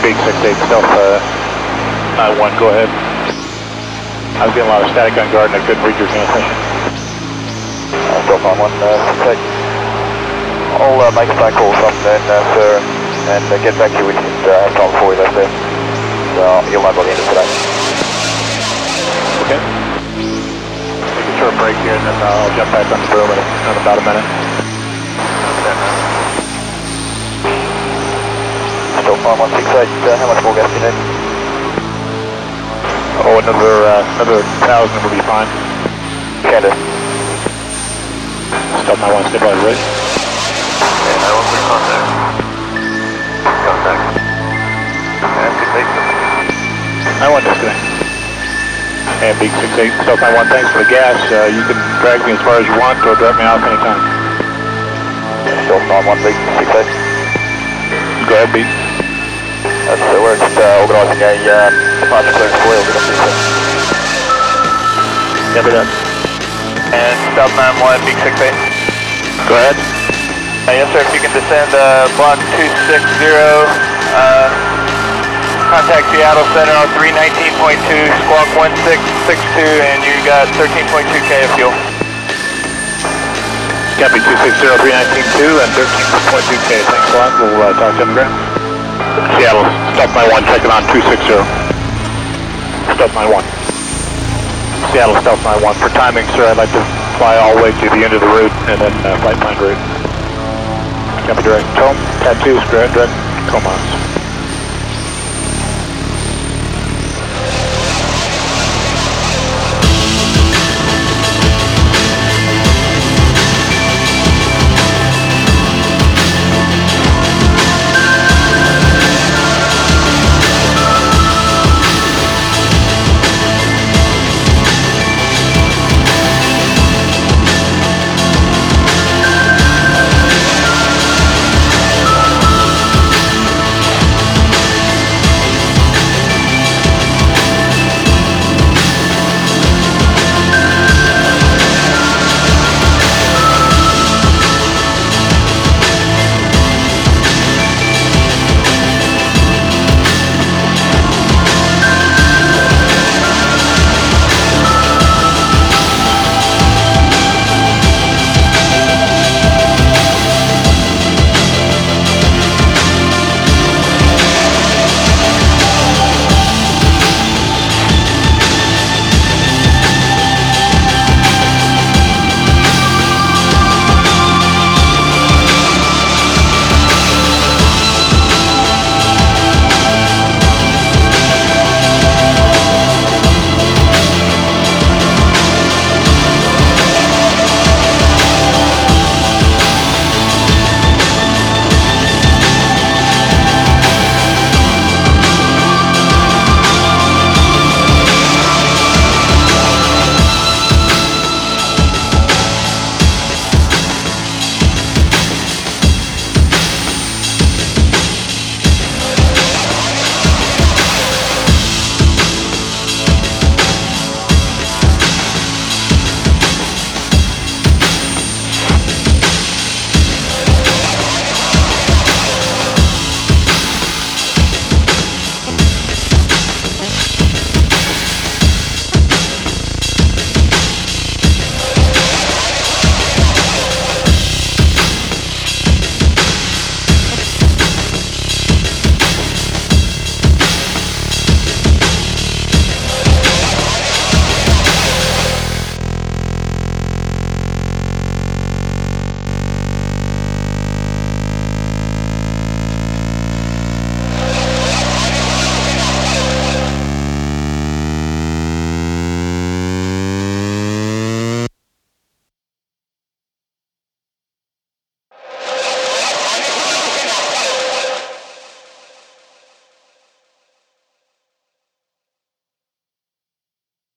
Big 68 Stealth uh, 91, go ahead. I was getting a lot of static on guard and I couldn't read your transmission. Uh, Stealth 91, uh, 68. I'll uh, make a phone call something then, uh, sir, and uh, get back to you with uh, have time before we left there. So you'll know by the end of today. Okay. Take a short break here and then uh, I'll jump back on the room in about a minute. Stealth 9168, uh, how much more gas do you need? Oh, another, uh, another thousand will be fine. Can do. Stealth 91, stabilize ready. Yeah, no one for contact. Contact. And good I want disconnect. And Big 68 Stealth 91, thanks for the gas. Uh, you can drag me as far as you want or drop me off anytime. Stealth 91, big 68. Go ahead, Beat. That's, we're just uh, organising a uh, departure clearance for you. Be done. And Stealth 91, big 68. Go ahead. Uh, yes, sir. If you can descend uh, block 260, uh, contact Seattle Center on 319.2, squawk 1662, and you got 13.2K of fuel. Copy 260 319 and 13.2K. Thanks a lot. We'll uh, talk to you on the ground. Seattle, Stealth 91, checking on 260. Stealth 91. Seattle, Stealth 91. For timing, sir, I'd like to fly all the way to the end of the route and then uh, plan route. Copy direct. Tone, tattoos, direct, direct, commands.